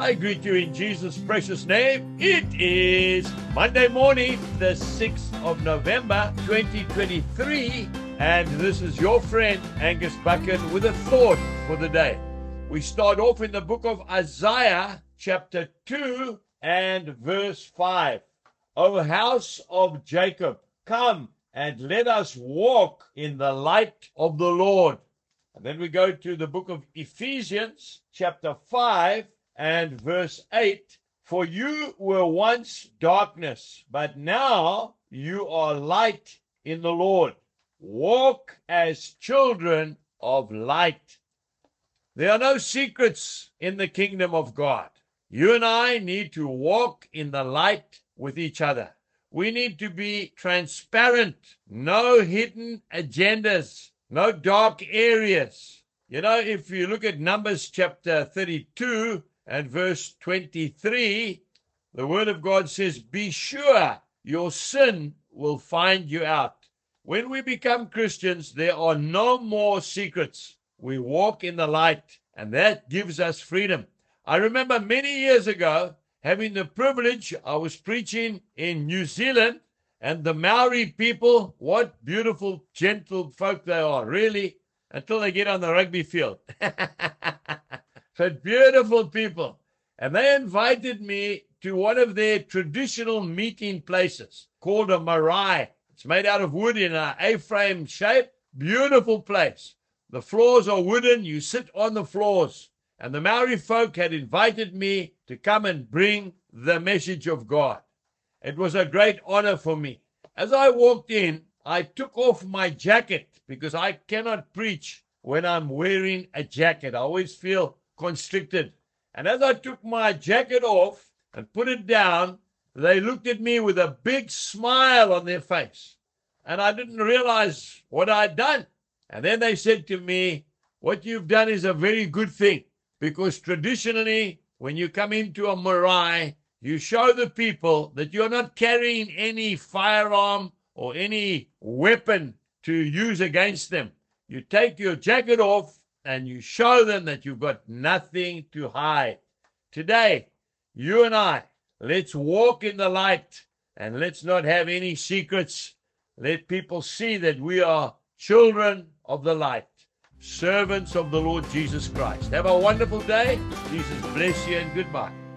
I greet you in Jesus' precious name. It is Monday morning, the 6th of November, 2023, and this is your friend Angus Buchan with a thought for the day. We start off in the book of Isaiah, chapter 2 and verse 5. O house of Jacob, come and let us walk in the light of the Lord. And then we go to the book of Ephesians, chapter 5 and verse 8. For you were once darkness, but now you are light in the Lord. Walk as children of light. There are no secrets in the kingdom of God. You and I need to walk in the light with each other. We need to be transparent, no hidden agendas, no dark areas. You know, if you look at Numbers chapter 32 and verse 23, the word of God says, Be sure your sin will find you out. When we become Christians, there are no more secrets. We walk in the light, and that gives us freedom. I remember many years ago having the privilege, I was preaching in New Zealand, and the Maori people, what beautiful, gentle folk they are, really, until they get on the rugby field. but beautiful people. And they invited me to one of their traditional meeting places called a marae. It's made out of wood in an A-frame shape. Beautiful place. The floors are wooden. You sit on the floors. And the Maori folk had invited me to come and bring the message of God. It was a great honor for me. As I walked in, I took off my jacket because I cannot preach when I'm wearing a jacket. I always feel constricted. And as I took my jacket off and put it down, they looked at me with a big smile on their face. And I didn't realize what I'd done. And then they said to me, What you've done is a very good thing because traditionally, when you come into a marae, you show the people that you're not carrying any firearm or any weapon to use against them. You take your jacket off and you show them that you've got nothing to hide. Today, you and I, let's walk in the light and let's not have any secrets. Let people see that we are children of the light, servants of the Lord Jesus Christ. Have a wonderful day. Jesus bless you and goodbye.